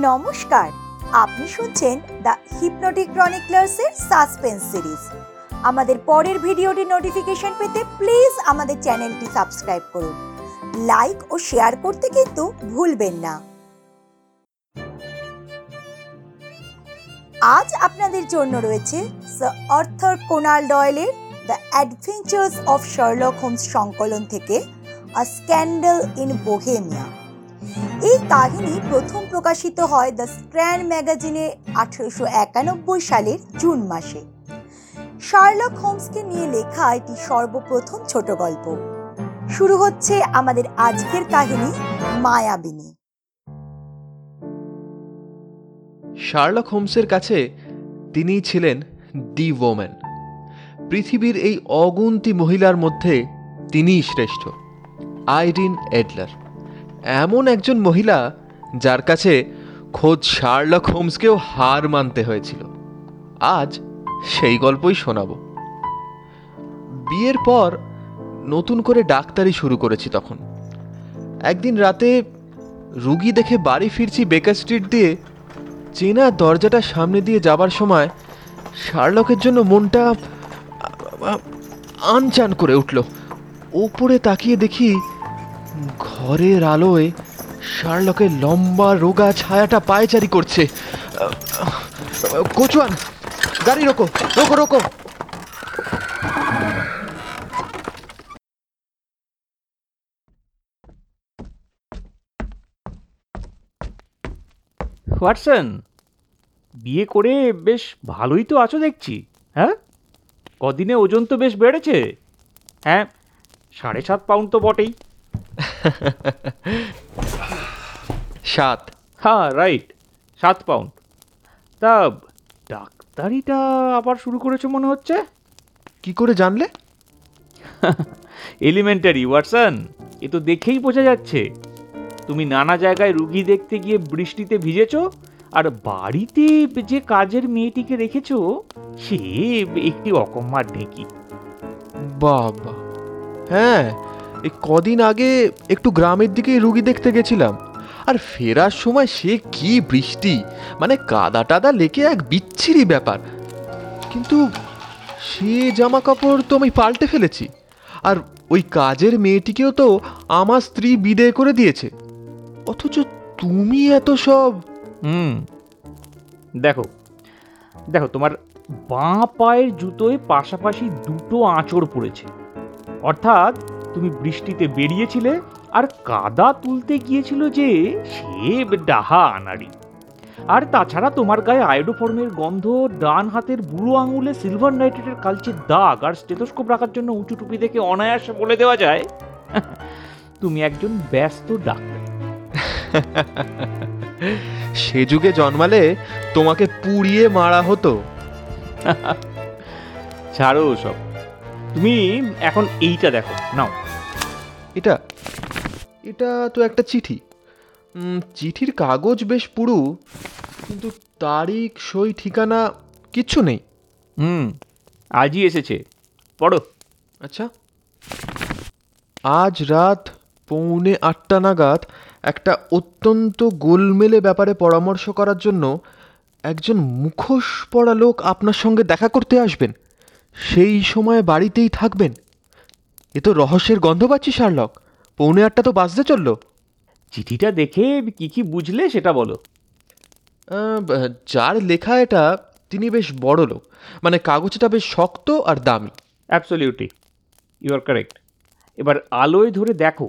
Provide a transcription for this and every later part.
নমস্কার, আপনি শুনছেন দ্য হিপনোটিক ক্রনিকলার্সের সাসপেন্স সিরিজ। আমাদের পরের ভিডিওটি নোটিফিকেশন পেতে প্লিজ আমাদের চ্যানেলটি সাবস্ক্রাইব করুন। লাইক ও শেয়ার করতে কিন্তু ভুলবেন না। আজ আপনাদের জন্য রয়েছে sir Arthur Conan ডয়েলের the adventures of Sherlock Holmes সংকলন থেকে আ স্ক্যান্ডেল ইন বোহেমিয়া। এই কাহিনী প্রথম প্রকাশিত হয় দ্য স্ট্র্যান্ড ম্যাগাজিনে আঠেরোশো একানব্বই সালের জুন মাসে। শার্লক হোমসকে নিয়ে লেখা এটি সর্বপ্রথম ছোট গল্প। শুরু হচ্ছে আমাদের আজকের কাহিনী, মায়াবিনী। শার্লক হোমসের কাছে তিনিই ছিলেন দি ওম্যান। পৃথিবীর এই অগুন্তি মহিলার মধ্যে তিনিই শ্রেষ্ঠ, আইরিন এডলার। এমন একজন মহিলা যার কাছে খোদ শার্লক হোমসকেও হার মানতে হয়েছিল। আজ সেই গল্পই শোনাবো। বিয়ের পর নতুন করে ডাক্তারি শুরু করেছি তখন। একদিন রাতে রুগী দেখে বাড়ি ফিরছি বেকার স্ট্রিট দিয়ে। চেনা দরজাটা সামনে দিয়ে যাবার সময় শার্লকের জন্য মনটা আনচান করে উঠল। ওপরে তাকিয়ে দেখি ঘরের আলোয় শার্লকের লম্বা রোগা ছায়াটা পায়চারি করছে। কোচুয়ান, গাড়ি রোকো রোকো রোকো। ওয়াটসন, বিয়ে করে বেশ ভালোই তো আছো দেখছি হ্যাঁ? কদিনে ওজন তো বেশ বেড়েছে। হ্যাঁ সাড়ে সাত পাউন্ড তো বটেই। সাত। হ্যাঁ রাইট সাত পাউন্ড তা ডাক্তারিটা আবার শুরু করেছ মনে হচ্ছে? কি করে জানলে? এলিমেন্টারি ওয়াটসন এ তো দেখেই বোঝা যাচ্ছে। তুমি নানা জায়গায় রুগী দেখতে গিয়ে বৃষ্টিতে ভিজেছো আর বাড়িতে যে কাজের মেয়েটিকে রেখেছো সে একটি অকম্মার ঢেঁকি। বাবা। হ্যাঁ এই কদিন আগে একটু গ্রামের দিকে রুগী দেখতে গেছিলাম। আর ফেরার সময় সে কি বৃষ্টি মানে কাদা টাদা লেকে এক বিচ্ছিরি ব্যাপার। কিন্তু সে জামা কাপড় তো আমি পাল্টে ফেলেছি, আর ওই কাজের মেয়েটিকেও তো আমার স্ত্রী বিদেয় করে দিয়েছে। অথচ তুমি এত সব হুম, দেখো দেখো, তোমার বাঁ পায়ের জুতোয় পাশাপাশি দুটো আঁচড় পড়েছে। অর্থাৎ তুমি বৃষ্টিতে বেরিয়েছিলে আর কাদা তুলতে গিয়েছিল যে সে ডাহা আনাড়ি। আর তাছাড়া তোমার গায়ে আয়োডোফর্মের গন্ধ ডান হাতের বুড়ো আঙুলে সিলভার নাইট্রেটের কালচে দাগ আর স্টেথোস্কোপ রাখার জন্য উঁচু টুপি দেখে অনায়াসে বলে দেওয়া যায়। তুমি একজন ব্যস্ত ডাক্তার। সে যুগে জন্মালে তোমাকে পুড়িয়ে মারা হতো। ছাড়ো সব তুমি এখন এইটা দেখো নাও। এটা এটা তো একটা চিঠি। চিঠির কাগজ বেশ পুরু কিন্তু তারিখ সই ঠিকানা কিচ্ছু নেই। হুম আজই এসেছে। পড়ো। আচ্ছা। আজ রাত পৌনে আটটা নাগাদ একটা অত্যন্ত গোলমেলে ব্যাপারে পরামর্শ করার জন্য একজন মুখোশ পরা লোক আপনার সঙ্গে দেখা করতে আসবেন। সেই সময় বাড়িতেই থাকবেন। এ তো রহস্যের গন্ধ পাচ্ছি শার্লক। পৌনে আটটা তো বাজতে চলল। চিঠিটা দেখে কি কি বুঝলে সেটা বলো। যার লেখা এটা তিনি বেশ বড় লোক। মানে কাগজটা বেশ শক্ত আর দামি। অ্যাবসলিউটলি ইউ আর কারেক্ট এবার আলোয় ধরে দেখো।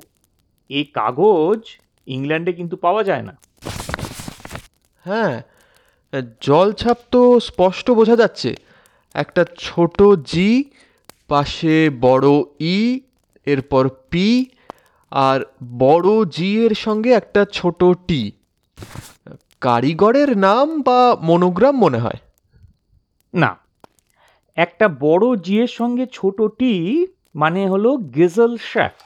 এই কাগজ ইংল্যান্ডে কিন্তু পাওয়া যায় না। হ্যাঁ জল ছাপ তো স্পষ্ট বোঝা যাচ্ছে। একটা ছোট জি পাশে বড় ই, এরপর পি, আর বড় জি এর সঙ্গে একটা ছোট টি। কারিগরের নাম বা মনোগ্রাম মনে হয়? না। একটা বড় জিয়ের সঙ্গে ছোট টি মানে হলো গেজল শ্যাফট,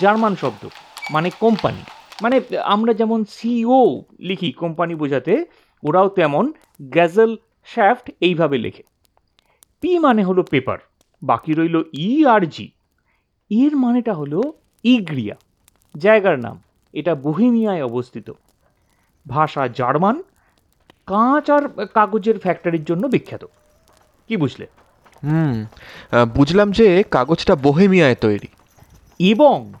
জার্মান শব্দ মানে কোম্পানি। মানে আমরা যেমন সিও লিখি কোম্পানি বোঝাতে, ওরাও তেমন গ্যাজেল শ্যাফট এইভাবে লেখে। পি মানে হলো পেপার। বাকি রইল ই আর জি এর মানেটা হলো ইগ্রিয়া জায়গার নাম। এটা বহিমিয়ায় অবস্থিত। ভাষা জার্মান কাঁচ আর কাগজের ফ্যাক্টরির জন্য বিখ্যাত। কি বুঝলে? হুম বুঝলাম যে কাগজটা বোহেমিয়ায় তৈরি। এবং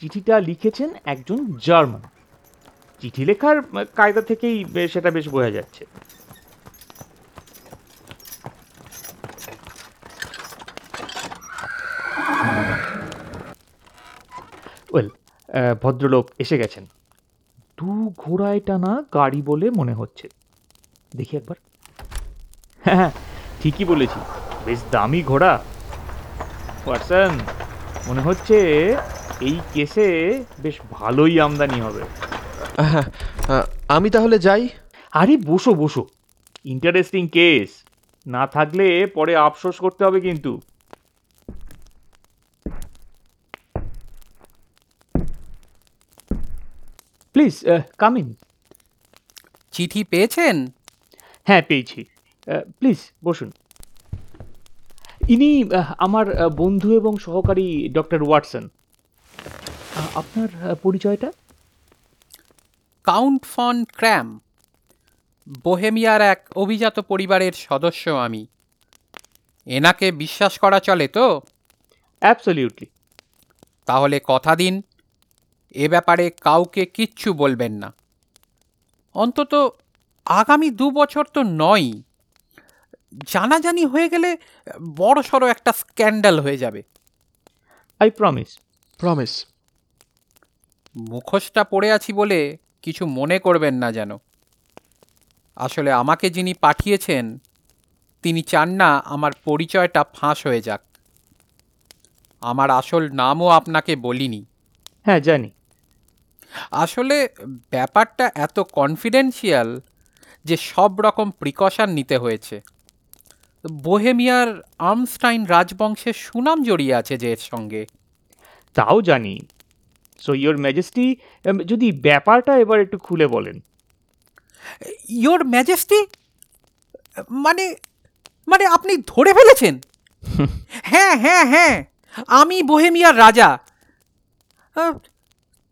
চিঠিটা লিখেছেন একজন জার্মান। চিঠি লেখার কায়দা থেকেই সেটা বেশ বোঝা যাচ্ছে। ওয়েল ভদ্রলোক এসে গেছেন। দু ঘোড়ায় টানা গাড়ি বলে মনে হচ্ছে। দেখি একবার। হ্যাঁ হ্যাঁ, ঠিকই বলেছি। বেশ দামি ঘোড়া। ওয়াটসন মনে হচ্ছে এই কেসে বেশ ভালোই আমদানি হবে। আহ, আমি তাহলে যাই। আরে বসো বসো। ইন্টারেস্টিং কেস না থাকলে পরে আফসোস করতে হবে কিন্তু। প্লিজ কাম ইন চিঠি পেয়েছেন? হ্যাঁ পেয়েছি। প্লিজ বসুন। ইনি আমার বন্ধু এবং সহকারী ডক্টর ওয়াটসন। আপনার পরিচয়টা? কাউন্ট ফন ক্র্যাম বোহেমিয়ার এক অভিজাত পরিবারের সদস্য আমি। এনাকে বিশ্বাস করা চলে তো? অ্যাবসলিউটলি তাহলে কথা দিন। এ ব্যাপারে কাউকে কিচ্ছু বলবেন না। অন্তত আগামী দু বছর তো নয় জানাজানি হয়ে গেলে বড় সড়ো একটা স্ক্যান্ডাল হয়ে যাবে। আই প্রমিস প্রমিস মুখোশটা পড়ে আছি বলে কিছু মনে করবেন না যেন। আসলে আমাকে যিনি পাঠিয়েছেন তিনি চান না আমার পরিচয়টা ফাঁস হয়ে যাক। আমার আসল নামও আপনাকে বলিনি। হ্যাঁ জানি। আসলে ব্যাপারটা এত কনফিডেন্সিয়াল যে সব রকম প্রিকশন নিতে হয়েছে। বোহেমিয়ার আর্মস্টাইন রাজবংশের সুনাম জড়িয়ে আছে যে এর সঙ্গে। তাও জানি। সো ইয়োর ম্যাজেস্টি যদি ব্যাপারটা এবার একটু খুলে বলেন। ইয়োর ম্যাজেস্টি মানে মানে আপনি ধরে ফেলেছেন? হ্যাঁ হ্যাঁ হ্যাঁ আমি বোহেমিয়ার রাজা।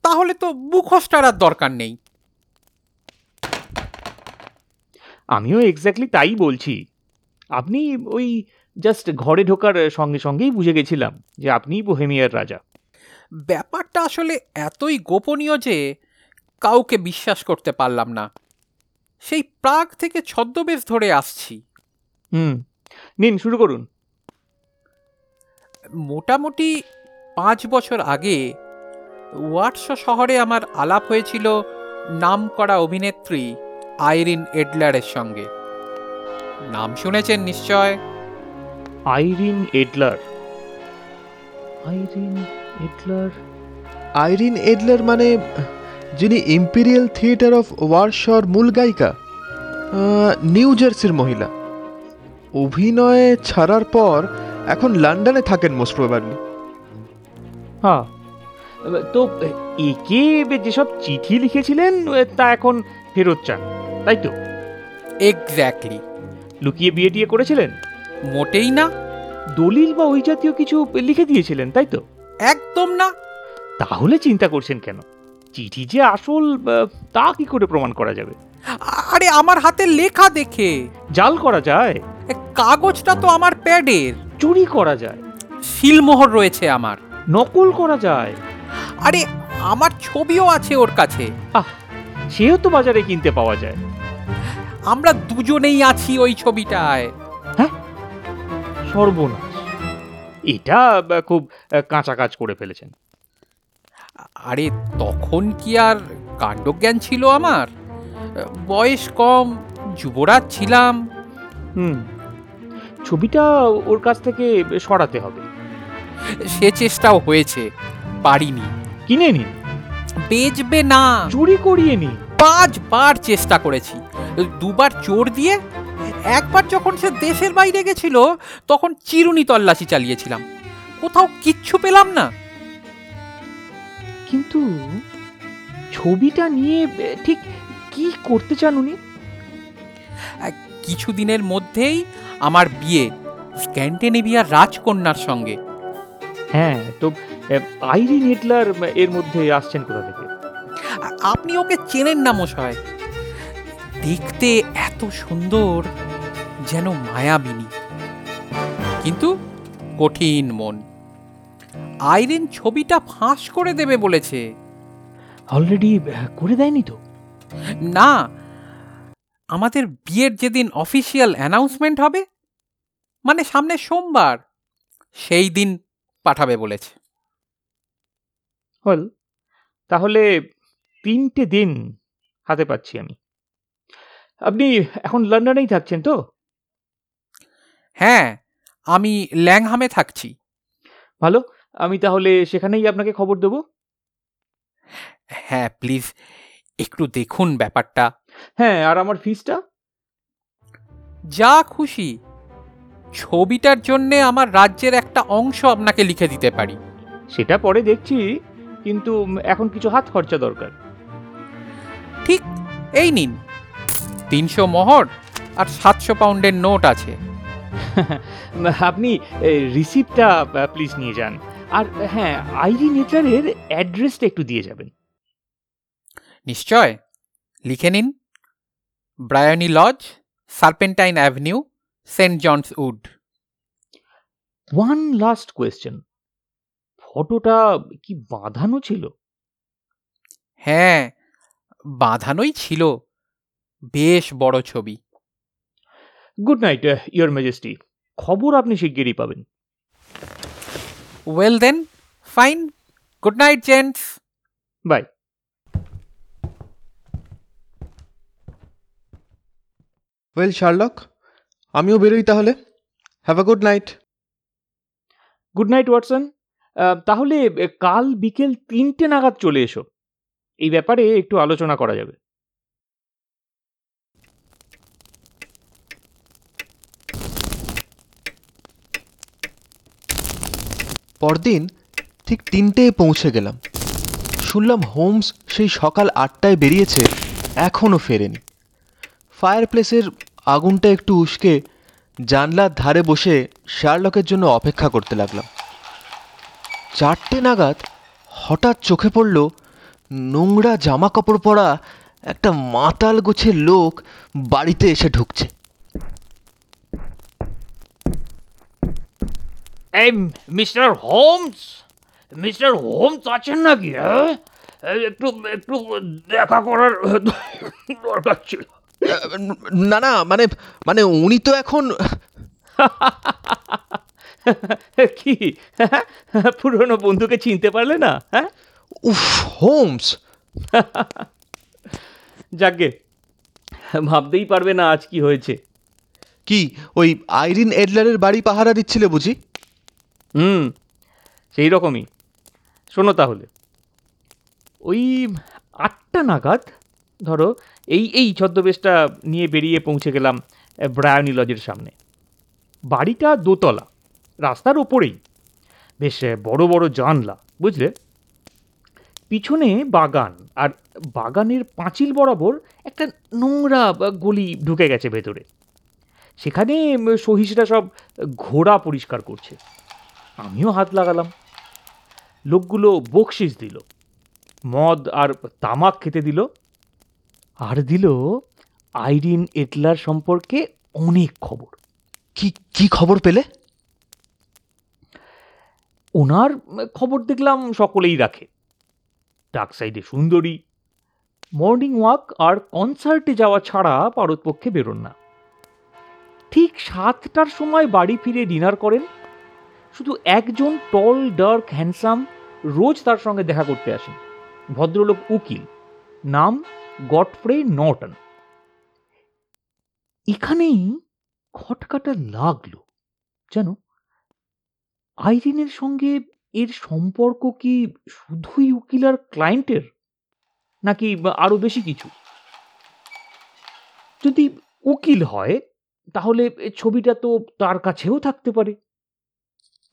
তাহলে তো মুখোশটার আর দরকার নেই। আমিও এক্স্যাক্টলি তাই বলছি। আপনি ওই জাস্ট ঘরে ঢোকার সঙ্গে সঙ্গেই বুঝে গেছিলাম যে আপনিই বোহেমিয়ার রাজা। ব্যাপারটা আসলে এতই গোপনীয় যে কাউকে বিশ্বাস করতে পারলাম না। সেই প্রাগ থেকে ছদ্মবেশ ধরে আসছি। হুম নিন শুরু করুন। মোটামুটি পাঁচ বছর আগে ওয়াটস শহরে আমার আলাপ হয়েছিল নামকরা অভিনেত্রী আইরিন এডলারের সঙ্গে। নাম শুনেছেন নিশ্চয়? Irene Adler. Irene Adler? Irene Adler মানে যিনি ইম্পেরিয়াল থিয়েটার অফ ওয়ারশর মূল গায়িকা নিউ জার্সির মহিলা। অভিনয়ে ছাড়ার পর এখন লন্ডনে থাকেন মোস্ট প্রবাবলি। হ্যাঁ তো একে যেসব চিঠি লিখেছিলেন তা এখন ফেরত চান তাই তো? এক্স্যাক্টলি লুকিয়ে বিয়ে টিয়ে করেছিলেন? মোটেই না। দলিল বা ওই জাতীয় কিছু লিখে দিয়েছিলেন তাই তো? একদম না। তাহলে চিন্তা করছেন কেন? চিঠি যে আসল তা কি করে প্রমাণ করা যাবে? আরে আমার হাতে লেখা দেখে। জাল করা যায়? কাগজটা তো আমার প্যাডের। চুরি করা যায়? শিলমোহর রয়েছে আমার। নকল করা যায়? আরে আমার ছবিও আছে ওর কাছে। আহ সেও তো বাজারে কিনতে পাওয়া যায়। আমরা দুজনেই আছি ওই ছবিটায়। সর্বনাশ। এটা খুব কাঁচা কাজ করে ফেলেছেন। আরে তখন কি আর কাণ্ডজ্ঞান ছিল আমার? বয়স কম যুবরাজ ছিলাম। হুম। ছবিটা ওর কাছ থেকে সরাতে হবে। সে চেষ্টাও হয়েছে পারিনি। কিনে নিন বেচবে না। চুরি করিয়ে নিন পাঁচবার চেষ্টা করেছি। দুবার চোর দিয়ে একবার যখন সে দেশের বাইরে গেছিল তখন চিরুনি তল্লাশি চালিয়েছিলাম। কোথাও কিচ্ছু পেলাম না। কিন্তু ছবিটা নিয়ে ঠিক কি করতে চান উনি? কিছুদিনের মধ্যেই আমার বিয়ে স্ক্যান্ডেনেভিয়ার রাজকন্যার সঙ্গে। হ্যাঁ তো আইরিন হিটলার এর মধ্যে আসছেন কোথা থেকে? আপনি ওকে চেনেন না মশাই। দেখতে এত সুন্দর যেন মায়াবিনী। কিন্তু কঠিন মন। আইরিন ছবিটা ফাঁস করে দেবে বলেছে। অলরেডি করে দেয়নি তো? না আমাদের বিয়ের যেদিন অফিসিয়াল অ্যানাউন্সমেন্ট হবে মানে সামনে সোমবার সেই দিন পাঠাবে বলেছে। হল তাহলে তিনটে দিন হাতে পাচ্ছি আমি। আপনি এখন লন্ডনেই থাকছেন তো? হ্যাঁ আমি ল্যাংহামে থাকছি। ভালো আমি তাহলে সেখানেই আপনাকে খবর দেবো। হ্যাঁ প্লিজ একটু দেখুন ব্যাপারটা। হ্যাঁ আর আমার ফিসটা যা খুশি। ছবিটার জন্যে আমার রাজ্যের একটা অংশ আপনাকে লিখে দিতে পারি। সেটা পরে দেখছি। কিন্তু এখন কিছু হাত খরচা দরকার। ঠিক এই নিন। তিনশো মোহর আর সাতশো পাউন্ডের নোট আছে। আপনি রিসিপ্টটা প্লিজ নিয়ে যান। আর হ্যাঁ আইডি নেচারের অ্যাড্রেসটা একটু দিয়ে যাবেন। নিশ্চয়। লিখে নিন। Briony Lodge Serpentine Avenue Saint John's Wood. One last question ফটোটা কি বাঁধানো ছিল? হ্যাঁ বাঁধানোই ছিল। বেশ বড় ছবি। Good night your majesty. খবর আপনি শিগগিরই পাবেন। Well then fine. Good night gents. Bye. Well Sherlock আমিও বেরোই তাহলে। Have a good night. Good night Watson. তাহলে কাল বিকেল তিনটে নাগাদ চলে এসো। এই ব্যাপারে একটু আলোচনা করা যাবে। পরদিন ঠিক তিনটেয় পৌঁছে গেলাম। শুনলাম হোমস সেই সকাল আটটায় বেরিয়েছে, এখনও ফেরেনি। ফায়ার প্লেসের আগুনটা একটু উস্কে জানলার ধারে বসে শার্লকের জন্য অপেক্ষা করতে লাগলাম। চারটে নাগাদ হঠাৎ চোখে পড়ল নোংরা জামা কাপড় পরা একটা মাতাল গোছের লোক বাড়িতে এসে ঢুকছে। এই মিস্টার হোমস মিস্টার হোমস আছেন নাকি হ্যাঁ? একটু একটু দেখা করার দরকার ছিল। না না মানে মানে উনি তো এখন কি? পুরনো বন্ধুকে চিনতে পারলে না? হ্যাঁ? উফ হোমস! যাকে ভাবতেই পারবে না আজ কি হয়েছে। কি ওই আইরিন এডলারের বাড়ি পাহারা দিচ্ছিলে বুঝি? হুম সেই রকমই। শোনো তাহলে। ওই আটটা নাগাদ ধরো এই এই ছদ্মবেশটা নিয়ে বেরিয়ে পৌঁছে গেলাম ব্রায়ানি লজের সামনে। বাড়িটা দোতলা। রাস্তার ওপরেই বেশ বড় বড় জানলা বুঝলে? পিছনে বাগান আর বাগানের পাঁচিল বরাবর একটা নোংরা গলি ঢুকে গেছে ভেতরে। সেখানে উম, সহিসরা সব ঘোড়া পরিষ্কার করছে। আমিও হাত লাগালাম। লোকগুলো বকশিস দিল। মদ আর তামাক খেতে দিল। আর দিল আইরিন এটলার সম্পর্কে অনেক খবর। কি কি খবর পেলে? ওনার খবর দেখলাম সকলেই রাখে। ডাক সাইডে সুন্দরী, মর্নিং ওয়াক আর কনসার্টে যাওয়া ছাড়া পারতপক্ষে বেরোন না। ঠিক সাতটার সময় বাড়ি ফিরে ডিনার করেন। শুধু একজন টল, ডার্ক, হ্যান্ডসাম রোজ তার সঙ্গে দেখা করতে আসেন। ভদ্রলোক উকিল। নাম গডফ্রে নর্টন। এখানেই খটকাটা লাগল, জানো? আইরিনের সঙ্গে এর সম্পর্ক কি শুধুই উকিল আর ক্লায়েন্টের? নাকি আরও বেশি কিছু? যদি উকিল হয় তাহলে ছবিটা তো তার কাছেও থাকতে পারে।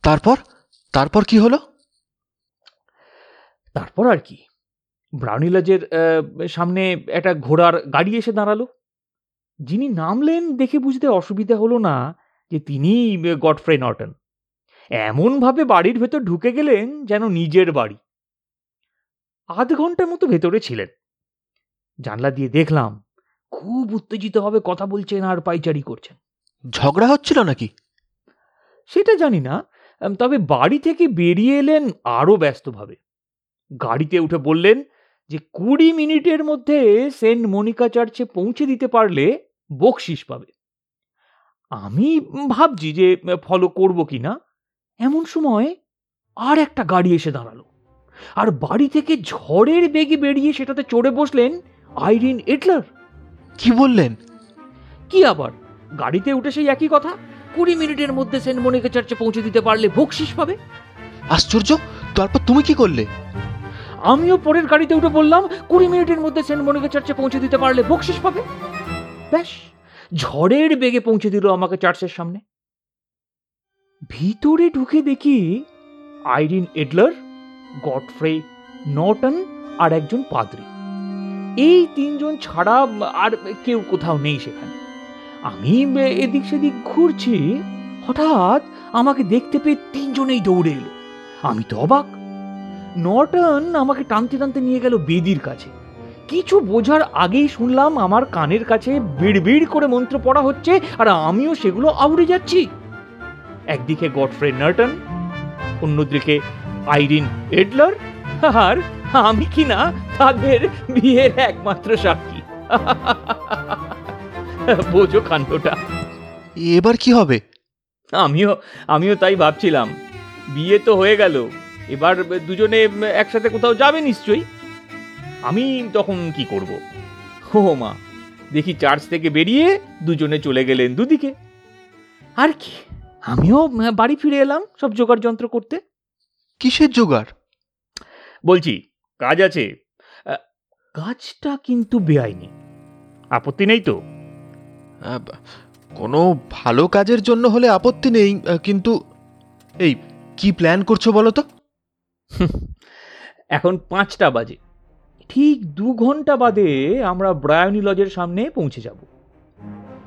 তারপর? তারপর কি হলো? তারপর আর কি। ব্রাউনিলাজের সামনে একটা ঘোড়ার গাড়ি এসে দাঁড়াল। যিনি নামলেন দেখে বুঝতে অসুবিধা হলো না যে তিনি গডফ্রে নর্টন। এমনভাবে বাড়ির ভেতর ঢুকে গেলেন যেন নিজের বাড়ি। আধ ঘণ্টার মতো ভেতরে ছিলেন। জানলা দিয়ে দেখলাম খুব উত্তেজিতভাবে কথা বলছেন আর পাইচারি করছেন। ঝগড়া হচ্ছিল নাকি? সেটা জানি না তবে বাড়ি থেকে বেরিয়ে এলেন আরও ব্যস্তভাবে। গাড়িতে উঠে বললেন যে কুড়ি মিনিটের মধ্যে সেন্ট মনিকা চার্চে পৌঁছে দিতে পারলে বকশিস পাবে। আমি ভাবছি যে ফলো করব কি না এমন সময় আর একটা গাড়ি এসে দাঁড়াল। আর বাড়ি থেকে ঝড়ের বেগে বেরিয়ে সেটাতে চড়ে বসলেন আইরিন এটলার। কি বললেন? কি আবার? গাড়িতে উঠে সেই একই কথা? কুড়ি মিনিটের মধ্যে সেন্ট মনিকা চার্চে পৌঁছে দিতে পারলে বকশিস পাবে? আশ্চর্য! তারপর তুমি কি করলে? আমিও পরের গাড়িতে উঠে বললাম কুড়ি মিনিটের মধ্যে সেন্ট মনিকা চার্চে পৌঁছে দিতে পারলে বকশিস পাবে? ব্যাস ঝড়ের বেগে পৌঁছে দিল আমাকে চার্চের সামনে। ভিতরে ঢুকে দেখি আইরিন এডলার, গডফ্রে নর্টন আর একজন পাদ্রী। এই তিনজন ছাড়া আর কেউ কোথাও নেই সেখানে। আমি এদিক সেদিক ঘুরছি, হঠাৎ আমাকে দেখতে পেয়ে তিনজনেই দৌড়ে এলো। আমি তো অবাক। নটন আমাকে টানতে টানতে নিয়ে গেল বেদির কাছে। কিছু বোঝার আগেই শুনলাম আমার কানের কাছে বিড়বিড় করে মন্ত্র পড়া হচ্ছে আর আমিও সেগুলো আউড়ে যাচ্ছি। একদিকে গডফ্রে নার্টন অন্যদিকে আইরিন এডলার। আর আমি কি না তাদের বিয়ের একমাত্র সাক্ষী। বোঝো কাণ্ডটা এবার কি হবে? আমিও আমিও তাই ভাবছিলাম। বিয়ে তো হয়ে গেল। এবার দুজনে একসাথে কোথাও যাবে নিশ্চয়ই? আমি তখন কি করব? ও মা দেখি চার্চ থেকে বেরিয়ে দুজনে চলে গেলেন দুদিকে। আর কি? আমিও বাড়ি ফিরে এলাম সব জোগাড় যন্ত্র করতে। কিসের জোগাড়? বলছি কাজ আছে। কাজটা কিন্তু বেআইনি। আপত্তি নেই তো? কোনো ভালো কাজের জন্য হলে আপত্তি নেই কিন্তু এই কি প্ল্যান করছ বলো তো? এখন পাঁচটা বাজে। ঠিক দু ঘণ্টা বাদে আমরা ব্রায়নি লজের সামনে পৌঁছে যাব।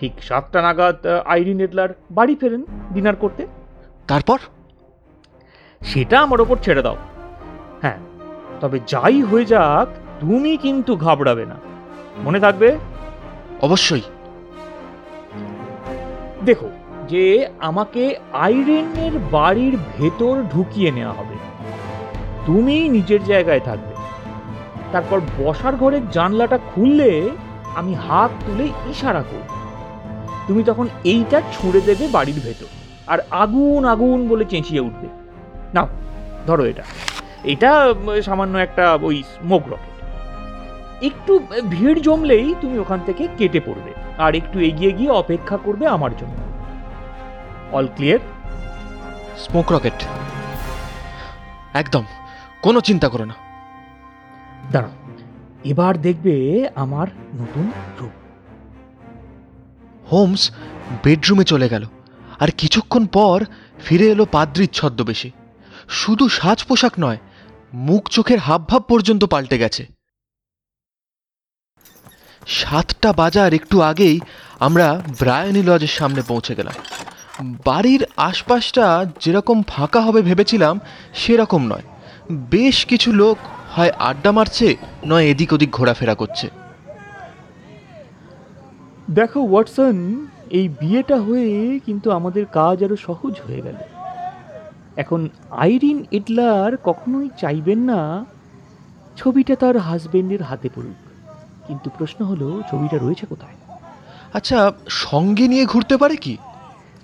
ঠিক সাতটা নাগাদ আইরিন এডলার বাড়ি ফেরেন ডিনার করতে। তারপর? সেটা আমার ওপর ছেড়ে দাও। হ্যাঁ তবে যাই হয়ে যাক তুমি কিন্তু ঘাবড়াবে না। মনে থাকবে? অবশ্যই। দেখো যে আমাকে আইরেনের বাড়ির ভেতর ঢুকিয়ে নেওয়া হবে। তুমি নিজের জায়গায় থাকবে। তারপর বসার ঘরের জানলাটা খুললে আমি হাত তুলে ইশারা করব। তুমি তখন এইটা ছুঁড়ে দেবে বাড়ির ভেতর। আর আগুন আগুন বলে চেঁচিয়ে উঠবে। নাও ধরো এটা। এটা সামান্য একটা ওই স্মোক রকেট একটু ভিড় জমলেই তুমি ওখান থেকে কেটে পড়বে। আর একটু এগিয়ে গিয়ে অপেক্ষা করবে আমার জন্য। অল ক্লিয়ার স্মোক রকেট একদম কোনো চিন্তা করো না। দাঁড়াও এবার দেখবে আমার নতুন রূপ। হোমস বেডরুমে চলে গেল। আর কিছুক্ষণ পর ফিরে এলো পাদ্রির ছদ্মবেশে। শুধু সাজ পোশাক নয়, মুখ চোখের হাবভাব পর্যন্ত পাল্টে গেছে। সাতটা বাজার একটু আগেই আমরা ব্রায়ানি লজের সামনে পৌঁছে গেলাম। বাড়ির আশপাশটা যেরকম ফাঁকা হবে ভেবেছিলাম, সেরকম নয়। বেশ কিছু লোক হয় আড্ডা মারছে, নয় এদিক ওদিক ঘোরাফেরা করছে। দেখো ওয়াটসন এই বিয়েটা হয়ে কিন্তু আমাদের কাজ আরও সহজ হয়ে গেল। এখন আইরিন ইটলার কখনোই চাইবেন না ছবিটা তার হাজবেন্ডের হাতে পড়ুক। কিন্তু প্রশ্ন হলো ছবিটা রয়েছে কোথায়? আচ্ছা সঙ্গে নিয়ে ঘুরতে পারে কি?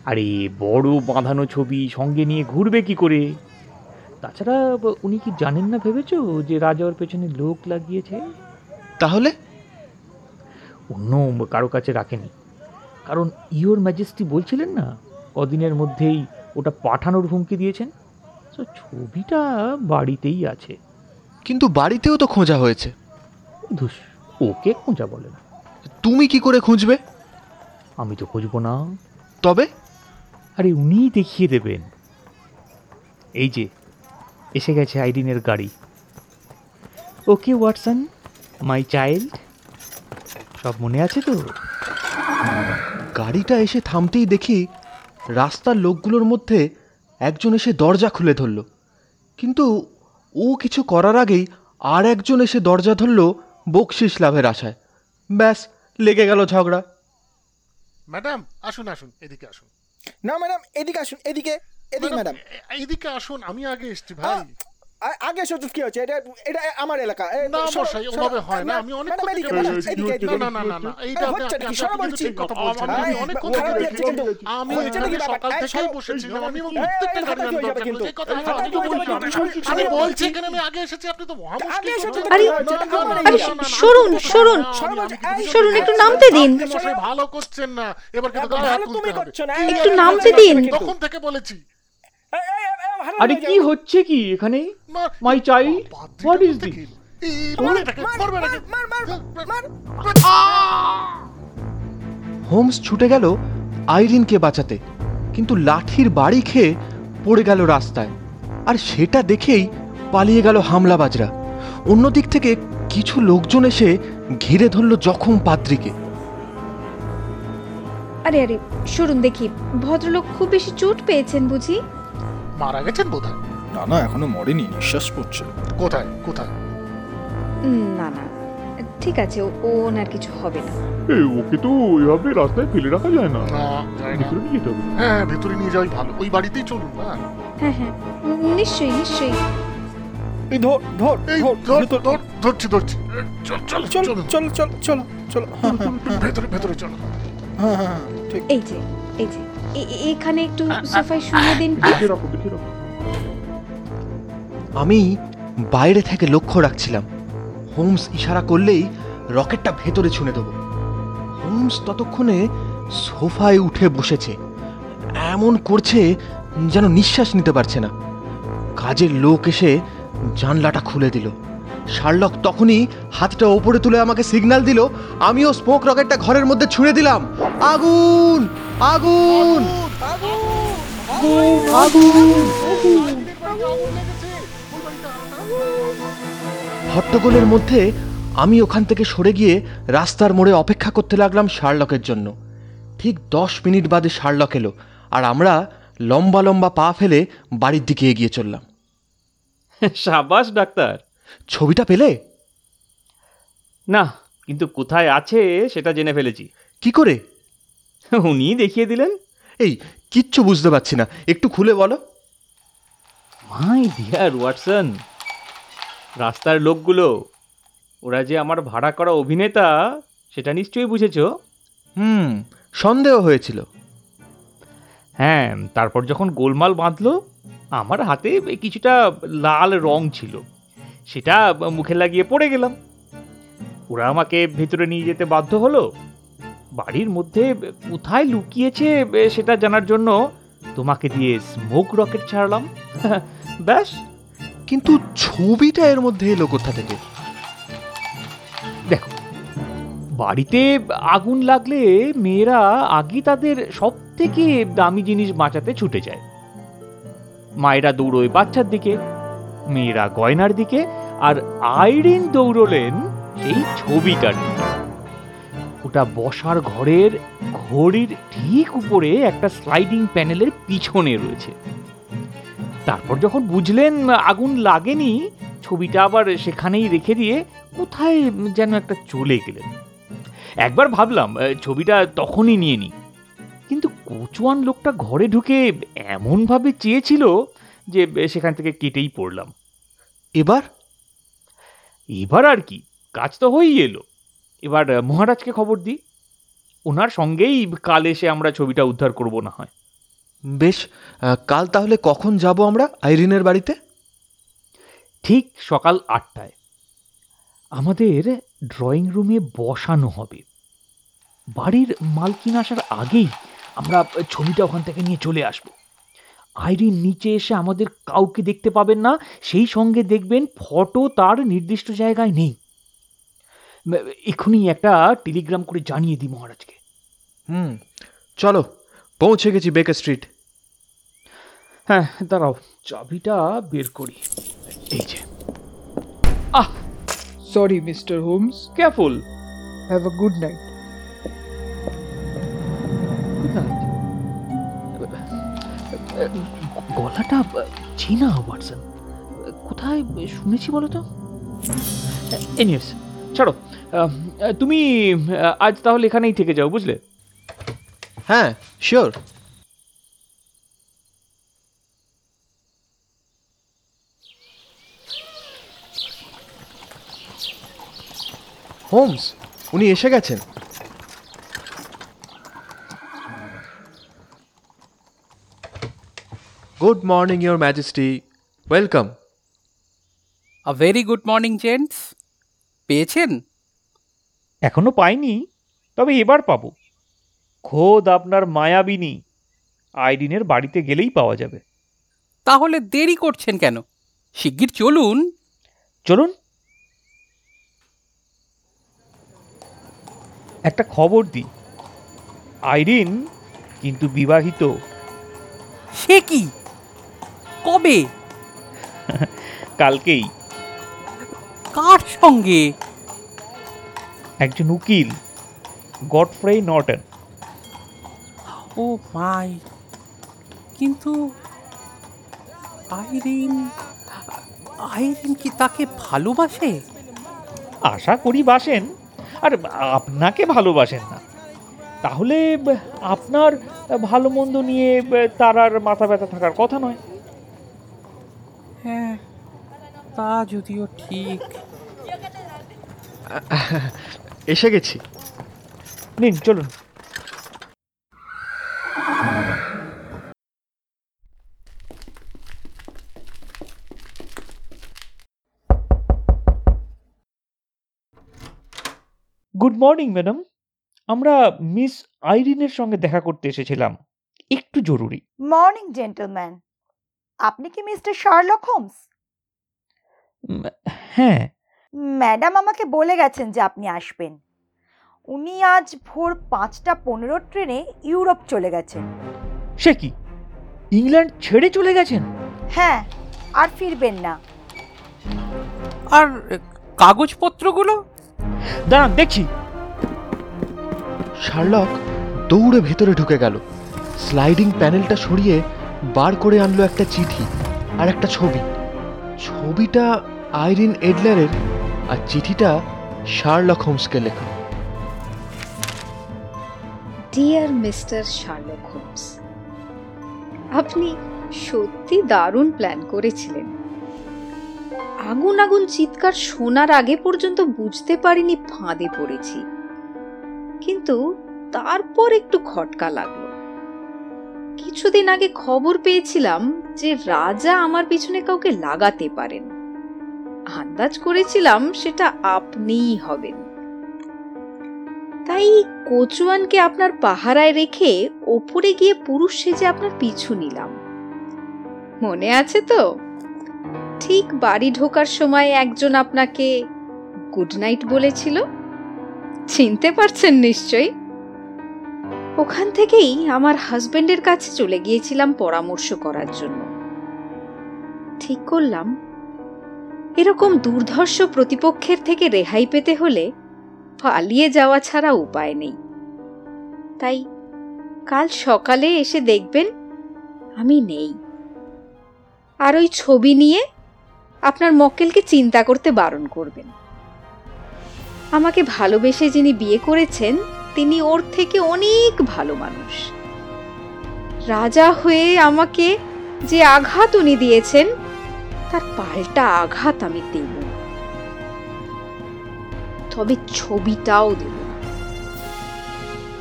আরে বড় বাঁধানো ছবি সঙ্গে নিয়ে ঘুরবে কি করে? তাছাড়া উনি কি জানেন না ভেবেছো যে রাজা ওর পেছনে লোক লাগিয়েছে? তাহলে? অন্য কারও কাছে রাখেনি। কারণ ইওর ম্যাজেস্টি বলছিলেন না কদিনের মধ্যেই ওটা পাঠানোর হুমকি দিয়েছেন? তো ছবিটা বাড়িতেই আছে। কিন্তু বাড়িতেও তো খোঁজা হয়েছে। ধুস ওকে খোঁজা বলে না। তুমি কি করে খুঁজবে? আমি তো খুঁজবো না। তবে? আরে উনিই দেখিয়ে দেবেন। এই যে এসে গেছে আইডিনের গাড়ি। Okay Watson my child. সব মনে আছে তো? গাড়িটা এসে থামতেই দেখি রাস্তার লোকগুলোর মধ্যে একজন এসে দরজা খুলে ধরল। কিন্তু ও কিছু করার আগেই আর একজন এসে দরজা ধরল বকশিস লাভের আশায়। ব্যাস লেগে গেল ঝগড়া। ম্যাডাম আসুন আসুন এদিকে আসুন। না ম্যাডাম এদিকে আসুন এদিকে এদিকে ম্যাডাম এদিকে আসুন আমি আগে এসছি ভাই। আগে এসো কি হচ্ছে এটা এটা আমার এলাকা না মশাই ওভাবে হয় না আমি অনেক না না না না এইটা আপনি সরো কিন্তু বলছি। কথা বলছেন এই, আমি অনেক লাগছে কিন্তু। আমি এখানে সকাল থেকেই। বসেছিলাম আমি প্রত্যেকটা হয়ে যাবে দরকার কিন্তু। কথা আমি আগে বলছি আমি বলছি বলছি। এখানে আমি আগে এসেছি আপনি তো আগে মহামুশকিল এসেছ তো করেন। কি আরে, আরে, এরিয়া। না, না, না, সরুন, আমি- সরুন। আমি- আমি কিছু সরুন, বলছি একটু নামতে দিন। মশাই ভালো করছেন না এবার কিন্তু ভালো তুমি তুলতে না, একটু নামতে দিন। তখন থেকে বলেছি এই, এই, এই, এই, ভালো আরে কি হচ্ছে কি এখানে? My child what is this মার। হোমস ছুটে গেল আইরিনকে বাঁচাতে কিন্তু লাঠির বাড়ি খেয়ে পড়ে গেল রাস্তায়। আর সেটা দেখেই পালিয়ে গেল হামলাবাজরা। অন্যদিক থেকে কিছু লোকজন এসে ঘিরে ধরল জখম পাদ্রিকে। আরে আরে সরুন দেখি ভদ্রলোক খুব বেশি চোট পেয়েছেন বুঝি? মারা গেছেন বোধহয়? না না এখনও মরেনি নিঃশ্বাস পড়ছে। কোথায়? কোথায়? না না ঠিক আছে ও- ওনার কিছু হবে না। ওকে তো এভাবে রাস্তায় ফেলে রাখা যায় না। না যায় না। ভিতরে নিয়ে যেতে হবে। হ্যাঁ ভেতরে নিয়ে যাওয়াই ভালো। ওই বাড়িতেই চলুন না? হ্যাঁ হ্যাঁ নিশ্চয়ই নিশ্চয়ই। এই ধর ধর এই ধর ধর ধরছি ধরছি। চল চল চল চল। চল চল চল হ্যাঁ, হ্যাঁ, হ্যাঁ, ভেতরে ভেতরে চলো। হ্যাঁ, হ্যাঁ, হ্যাঁ, ঠিক। এই যে এই যে এখানে একটু সোফায় শুয়ে দিন আমি বাইরে থেকে লক্ষ্য রাখছিলাম। হোমস ইশারা করলেই রকেটটা ভেতরে ছুঁড়ে দেবো। হোমস ততক্ষণে সোফায় উঠে বসেছে। এমন করছে যেন নিঃশ্বাস নিতে পারছে না। কাজের লোক এসে জানলাটা খুলে দিল। শার্লক তখনই হাতটা ওপরে তুলে আমাকে সিগন্যাল দিল। আমিও স্মোক রকেটটা ঘরের মধ্যে ছুঁড়ে দিলাম। আগুন! আগুন! আগুন! হট্টগোলের মধ্যে আমি ওখান থেকে সরে গিয়ে রাস্তার মোড়ে অপেক্ষা করতে লাগলাম শার্লকের জন্য। ঠিক দশ মিনিট বাদে শার্লক এলো আর আমরা লম্বা লম্বা পা ফেলে বাড়ির দিকে এগিয়ে চললাম। সাবাস ডাক্তার! ছবিটা পেলে? না কিন্তু কোথায় আছে সেটা জেনে ফেলেছি। কি করে? উনি দেখিয়ে দিলেন। এই কিচ্ছু বুঝতে পারছি না। একটু খুলে বলো। মাই ডিয়ার ওয়াটসন রাস্তার লোকগুলো ওরা যে আমার ভাড়া করা অভিনেতা সেটা নিশ্চয়ই বুঝেছ? হুম সন্দেহ হয়েছিল। হ্যাঁ তারপর যখন গোলমাল বাঁধলো আমার হাতে কিছুটা লাল রং ছিল। সেটা মুখে লাগিয়ে পড়ে গেলাম। ওরা আমাকে ভেতরে নিয়ে যেতে বাধ্য হলো। বাড়ির মধ্যে কোথায় লুকিয়েছে সেটা জানার জন্য তোমাকে দিয়ে স্মোক রকেট ছাড়লাম। ব্যাস। কিন্তু ছবিটা এর মধ্যে এলো কোথা থেকে? দেখো বাড়িতে আগুন লাগলে মেয়েরা আগে তাদের সব থেকে দামি জিনিস বাঁচাতে ছুটে যায়। মায়েরা দৌড়োয় বাচ্চার দিকে মেয়েরা গয়নার দিকে আর আইরিন দৌড়লেন সেই ছবিটার দিকে। ওটা বসার ঘরের ঘড়ির ঠিক উপরে একটা স্লাইডিং প্যানেলের পিছনে রয়েছে। তারপর যখন বুঝলেন আগুন লাগেনি ছবিটা আবার সেখানেই রেখে দিয়ে কোথায় যেন একটা চলে গেলেন। একবার ভাবলাম ছবিটা তখনই নিয়ে নিই। কিন্তু কোচওয়ান লোকটা ঘরে ঢুকে এমনভাবে চেয়েছিল যে সেখান থেকে কেটেই পড়লাম। এবার? এবার আর কি কাজ তো হয়েই এলো। এবার মহারাজকে খবর দিই। ওনার সঙ্গেই কাল এসে আমরা ছবিটা উদ্ধার করব না হয়। বেশ কাল তাহলে কখন যাব আমরা আইরিনের বাড়িতে? ঠিক সকাল আটটায়। আমাদের ড্রয়িং রুমে বসানো হবে। বাড়ির মালকিন আসার আগেই আমরা ছবিটা ওখান থেকে নিয়ে চলে আসব। আইরিন নিচে এসে আমাদের কাউকে দেখতে পাবেন না সেই সঙ্গে দেখবেন ফটো তার নির্দিষ্ট জায়গায় নেই। এক্ষুনি একটা টেলিগ্রাম করে জানিয়ে দিই মহারাজকে। হুম চলো পৌঁছে গেছি বেকার স্ট্রিট। হ্যাঁ দাঁড়াও চাবিটা বের করি। এই যে। আহ! Sorry mister Holmes careful have a good night. Good night গলাটা চেনা ওয়াটসন কোথায় শুনেছি বলো তো? এনিওয়েস ছাড়ো আহ, তুমি আজ তাহলে এখানেই থেকে যাও বুঝলে? হ্যাঁ শিওর হোমস উনি এসে গেছেন। Good morning your majesty welcome a very good morning gents পেয়েছেন? এখনও পাইনি তবে এবার পাব। খোদ আপনার মায়াবিনী আইরিনের বাড়িতে গেলেই পাওয়া যাবে। তাহলে দেরি করছেন কেন? শিগগির চলুন। চলুন। একটা খবর দিই। আইরিন কিন্তু বিবাহিত। সে কি? কবে? কালকেই। কার সঙ্গে? একজন উকিল গডফ্রে নর্টন। ও মাই কিন্তু আইরিন আইরিন কি তাকে ভালোবাসে? আশা করি বাসেন আর আপনাকে ভালোবাসেন না। তাহলে আপনার ভালো মন্দ নিয়ে তার আর মাথা ব্যথা থাকার কথা নয়। হ্যাঁ তা যদিও ঠিক। এসে গেছি। নিন চলুন। গুড মর্নিং ম্যাডাম আমরা মিস আইরিনের সঙ্গে দেখা করতে এসেছিলাম। একটু জরুরি। মর্নিং জেন্টলম্যান আপনি কি মিস্টার শার্লক হোমস? হ্যাঁ ম্যাডাম আমাকে বলে গেছেন যে আপনি আসবেন। উনি আজ ভোর পাঁচটা পনেরো ট্রেনে ইউরোপ চলে গেছেন। সে কি? ইংল্যান্ড ছেড়ে চলে গেছেন? হ্যাঁ আর ফিরবেন না। আর কাগজপত্রগুলো? দাঁড়ান দেখছি। শার্লক দৌড়ে ভেতরে ঢুকে গেল। স্লাইডিং প্যানেলটা সরিয়ে বার করে আনলো একটা চিঠি আর একটা ছবি। ছবিটা আইরিন এডলারের আর চিঠিটা শার্লক হোমসকে লেখা। ডিয়ার মিস্টার শার্লক হোমস আপনি সত্যি দারুণ প্ল্যান করেছিলেন। আগুন আগুন চিৎকার শোনার আগে পর্যন্ত বুঝতে পারিনি ফাঁদে পড়েছি। কিন্তু তারপর একটু খটকা লাগল। কিছুদিন আগে খবর পেয়েছিলাম যে রাজা আমার পিছনে কাউকে লাগাতে পারেন। আন্দাজ করেছিলাম সেটা আপনিই হবেন। তাই কোচুয়ানকে আপনার পাহারায় রেখে ওপরে গিয়ে পুরুষ সেজে আপনার পিছু নিলাম। মনে আছে তো? ঠিক বাড়ি ঢোকার সময় একজন আপনাকে গুড নাইট বলেছিল। চিনতে পারছেন নিশ্চয়ই? ওখান থেকেই আমার হাজবেন্ডের কাছে চলে গিয়েছিলাম পরামর্শ করার জন্য। ঠিক করলাম। এরকম দুর্ধর্ষ প্রতিপক্ষের থেকে রেহাই পেতে হলে পালিয়ে যাওয়া ছাড়া উপায় নেই। তাই কাল সকালে এসে দেখবেন আমি নেই। আর ওই ছবি নিয়ে আপনার মক্কেলকে চিন্তা করতে বারণ করবেন। আমাকে ভালোবেসে যিনি বিয়ে করেছেন, তিনি ওর থেকে অনেক ভালো মানুষ। রাজা হয়ে আমাকে যে আঘাত উনি দিয়েছেন তার পাল্টা আঘাত আমি দেব। তবে ছবিটাও দেব।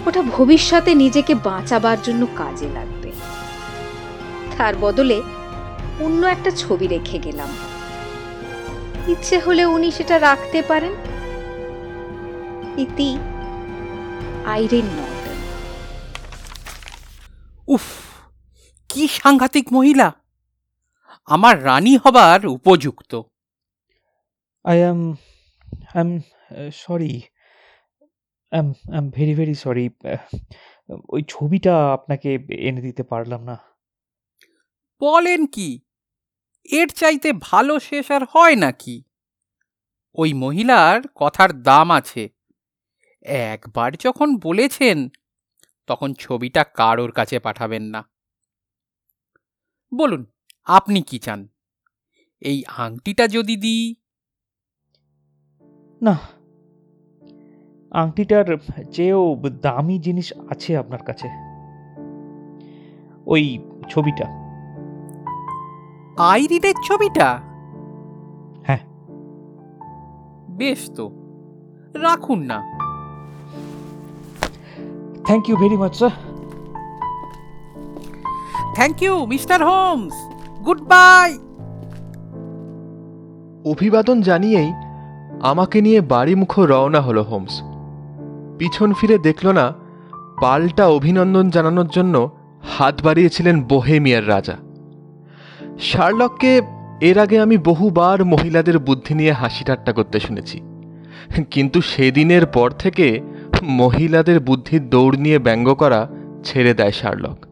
ওটা ভবিষ্যতে নিজেকে বাঁচাবার জন্য কাজে লাগবে। তার বদলে অন্য একটা ছবি রেখে গেলাম। ইচ্ছে হলে উনি সেটা রাখতে পারেন। ইতি আইরিন নর্টন। উফ, কি সাংঘাতিক মহিলা। আমার রানী হবার উপযুক্ত। I am I am sorry I am very very sorry ওই ছবিটা আপনাকে এনে দিতে পারলাম না। বলেন কি? এর চাইতে ভালো শেষ আর হয় নাকি? ওই মহিলার কথার দাম আছে। একবার যখন বলেছেন তখন ছবিটা কারোর কাছে পাঠাবেন না। বলুন। আপনি কি চান? এই আংটিটা যদি দিই? না। আংটিটার চেয়েও দামি জিনিস আছে আপনার কাছে। ওই ছবিটা। আইরিনের ছবিটা? হ্যাঁ। বেশ তো। রাখুন না। Thank you very much sir thank you mister Holmes goodbye অভিবাদন জানিয়েই আমাকে নিয়ে বাড়িমুখ রওনা হলো হোমস। পিছন ফিরে দেখল না, পাল্টা অভিনন্দন জানানোর জন্য হাত বাড়িয়েছিলেন বোহেমিয়ার রাজা। শার্লককে এর আগে আমি বহুবার মহিলাদের বুদ্ধি নিয়ে হাসি ঠাট্টা করতে শুনেছি। কিন্তু সেদিনের পর থেকে মহিলাদের বুদ্ধির দৌড় নিয়ে ব্যঙ্গ করা ছেড়ে দেয় শার্লক।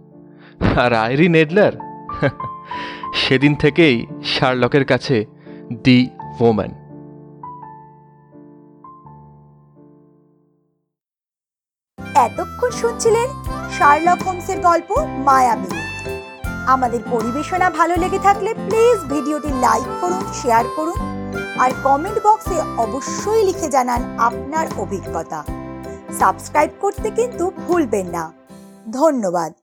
আর আইরিন এডলার? সেদিন থেকেই শার্লকের কাছে দি ওম্যান। এতক্ষণ শুনছিলেন শার্লক হোমসের গল্প মায়াবী আমাদের পরিবেশনা ভালো লেগে থাকলে প্লিজ ভিডিওটি লাইক করুন, শেয়ার করুন, আর কমেন্ট বক্সে অবশ্যই লিখে জানান আপনার অভিজ্ঞতা। সাবস্ক্রাইব করতে কিন্তু ভুলবেন না। ধন্যবাদ।